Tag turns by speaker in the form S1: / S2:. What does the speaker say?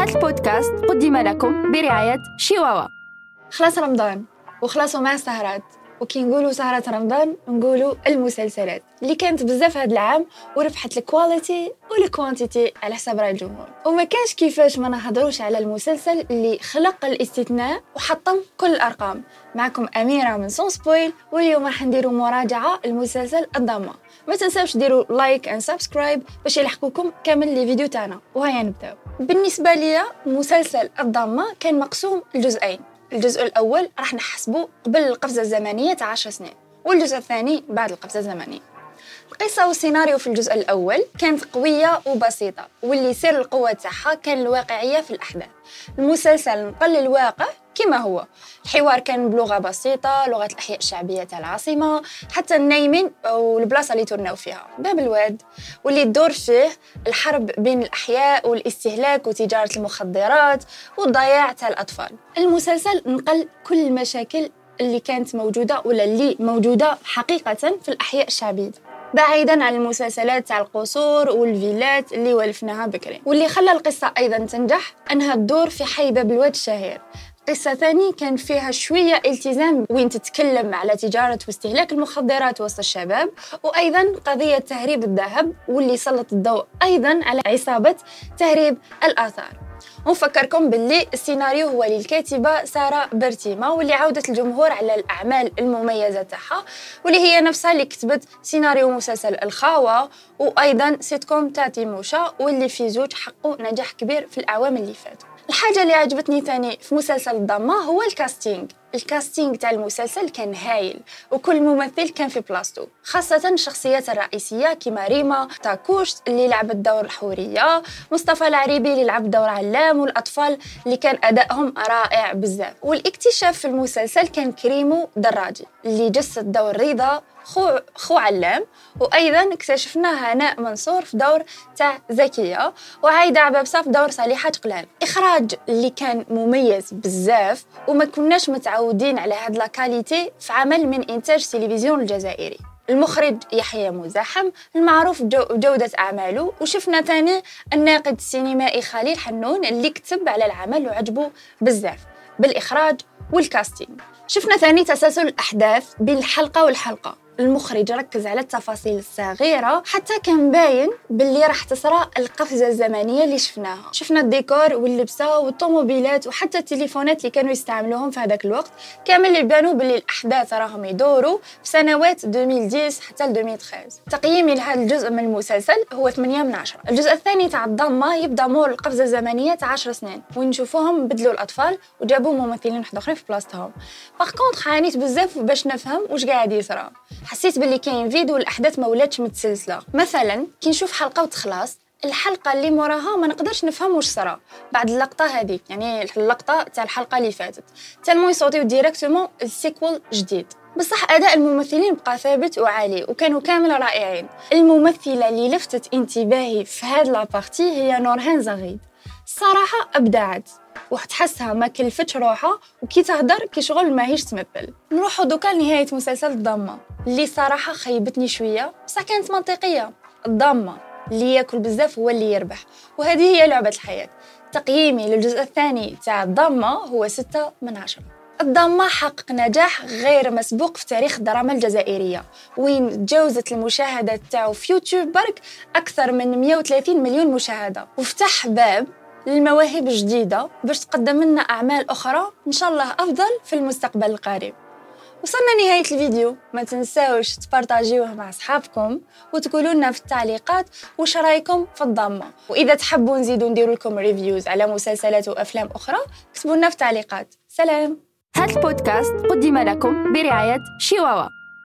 S1: هذا البودكاست قدم لكم برعاية شيواوا
S2: خلاص رمضان وخلاصوا مع السهرات وكي نقولوا سهرة رمضان نقولوا المسلسلات. اللي كانت بزاف هذا العام وربحت ال quality وال quantity على حساب راي الجمهور. وما كانش كيفاش ما نهضروش على المسلسل اللي خلق الاستثناء وحطم كل الأرقام. معكم أميرة من Sans Spoil واليوم راح نديروا مراجعة المسلسل الضامة. ما تنساوش ديروا like and subscribe باش يلحقوكم كامل les vidéos تاعنا. وهيا نبداو. بالنسبة ليا مسلسل الضامة كان مقسوم لجزئين. الجزء الأول راح نحسبه قبل القفزة الزمنية تاع 10 سنين والجزء الثاني بعد القفزة الزمنية. القصة والسيناريو في الجزء الأول كانت قوية وبسيطة واللي سر القوة تاعها كان الواقعية في الأحداث. المسلسل نقل الواقع كما هو. الحوار كان بلغة بسيطة لغة الأحياء الشعبية تاع العاصمة حتى النايمين والبلاصه اللي تورناو فيها باب الواد. واللي تدور فيه الحرب بين الأحياء والاستهلاك وتجارة المخدرات والضياع تاع الأطفال. المسلسل نقل كل المشاكل اللي كانت موجودة ولا اللي موجودة حقيقة في الأحياء الشعبية. بعيدا عن المسلسلات تاع القصور والفيلات اللي ولفناها بكري. واللي خلى القصة أيضا تنجح أنها تدور في حي باب الواد الشهير. قصة ثاني كان فيها شوية التزام وين تتكلم على تجارة واستهلاك المخدرات وسط الشباب وأيضا قضية تهريب الذهب واللي سلط الضوء أيضا على عصابة تهريب الآثار. ونفكركم باللي السيناريو هو للكاتبة سارة برتيما واللي عودت الجمهور على الأعمال المميزة تاعها واللي هي نفسها اللي كتبت سيناريو مسلسل الخاوة وأيضا سيتكوم تاع تيموشا واللي في زوج حققوا نجاح كبير في الأعوام اللي فاتوا. الحاجة اللي عجبتني ثاني في مسلسل الضامة هو ال casting ال casting تاع المسلسل كان هايل وكل ممثل كان في بلاصتو خاصة الشخصيات الرئيسية كيما ريما تاكوشت اللي لعبت دور الحورية مصطفى العريبي اللي لعب دور علام والأطفال اللي كان أدائهم رائع بزاف. والاكتشاف في المسلسل كان كريمو دراجي اللي جسد دور رضا خو, خو علام. وأيضا اكتشفنا هناء منصور في دور تاع زكيه وعايده عبابسه في دور صالحة قلال. إخراج اللي كان مميز بزاف وما كناش متعودين على هاد la qualité في عمل من إنتاج تلفزيون الجزائري. المخرج يحيى مزاحم المعروف بجودة أعماله. وشفنا ثاني الناقد السينمائي خليل حنون اللي كتب على العمل وعجبه بزاف. بالإخراج وال casting شفنا ثاني تسلسل الأحداث بين الحلقة والحلقة. المخرج ركز على التفاصيل الصغيرة حتى كان باين باللي راح تصرى القفزة الزمنية اللي شفناها. شفنا الديكور واللبسة والطوموبيلات وحتى التليفونات اللي كانوا يستعملوهم في هذاك الوقت. كامل اللي بانوا باللي الأحداث راهم يدوروا في سنوات 2010 حتى 2013 تقييمي لهذا الجزء من المسلسل هو 8 من 10 الجزء الثاني تاع الضمة يبدأ مور القفزة الزمنية تاع 10 سنين. وين نشوفوهم بدلوا الأطفال وجابوا ممثلين واحد في بلاصتهم باغ كونطخ عانيت بزاف باش نفهم واش قاعد يصرى. حسيت باللي كاين فيديو الأحداث ما ولاتش متسلسلة. مثلا كي نشوف حلقة وتخلص الحلقة اللي موراها ما نقدرش نفهم واش صرا. بعد اللقطة هذيك يعني اللقطة تاع الحلقة اللي فاتت. tellement يصوتيو directement ال siècle جديد. بصح أداء الممثلين بقى ثابت وعالي وكانوا كامل رائعين. الممثلة اللي لفتت انتباهي في هاد la partie هي نورهان زغيد. الصراحه أبدعت. وتحسها ما كلفتش روحها وكي تهدر كي شغل ماهيش تمثل نروحو دوكا لنهاية مسلسل الدامة اللي صراحة خيبتني شوية بصح كانت منطقية. الضمة اللي ياكل بزاف هو اللي يربح. وهذه هي لعبة الحياة. تقييمي للجزء الثاني تاع الضمة هو ستة من عشرة. الضمة حقق نجاح غير مسبوق في تاريخ الدراما الجزائرية. وين تجاوزت المشاهدات تاعو في يوتيوب برك أكثر من 130 مليون مشاهدة. وفتح باب للمواهب جديدة باش تقدم لنا أعمال أخرى إن شاء الله أفضل في المستقبل القريب. وصلنا نهاية الفيديو. ما تنساوش تبارطاجيوه مع أصحابكم وتقولوا لنا في التعليقات وش رأيكم في الضمة. وإذا تحبوا نزيدو نديرو لكم ريفيوز على مسلسلات وأفلام أخرى اكتبوا لنا في التعليقات. سلام!
S1: هذا البودكاست قدم لكم برعاية شيواوا.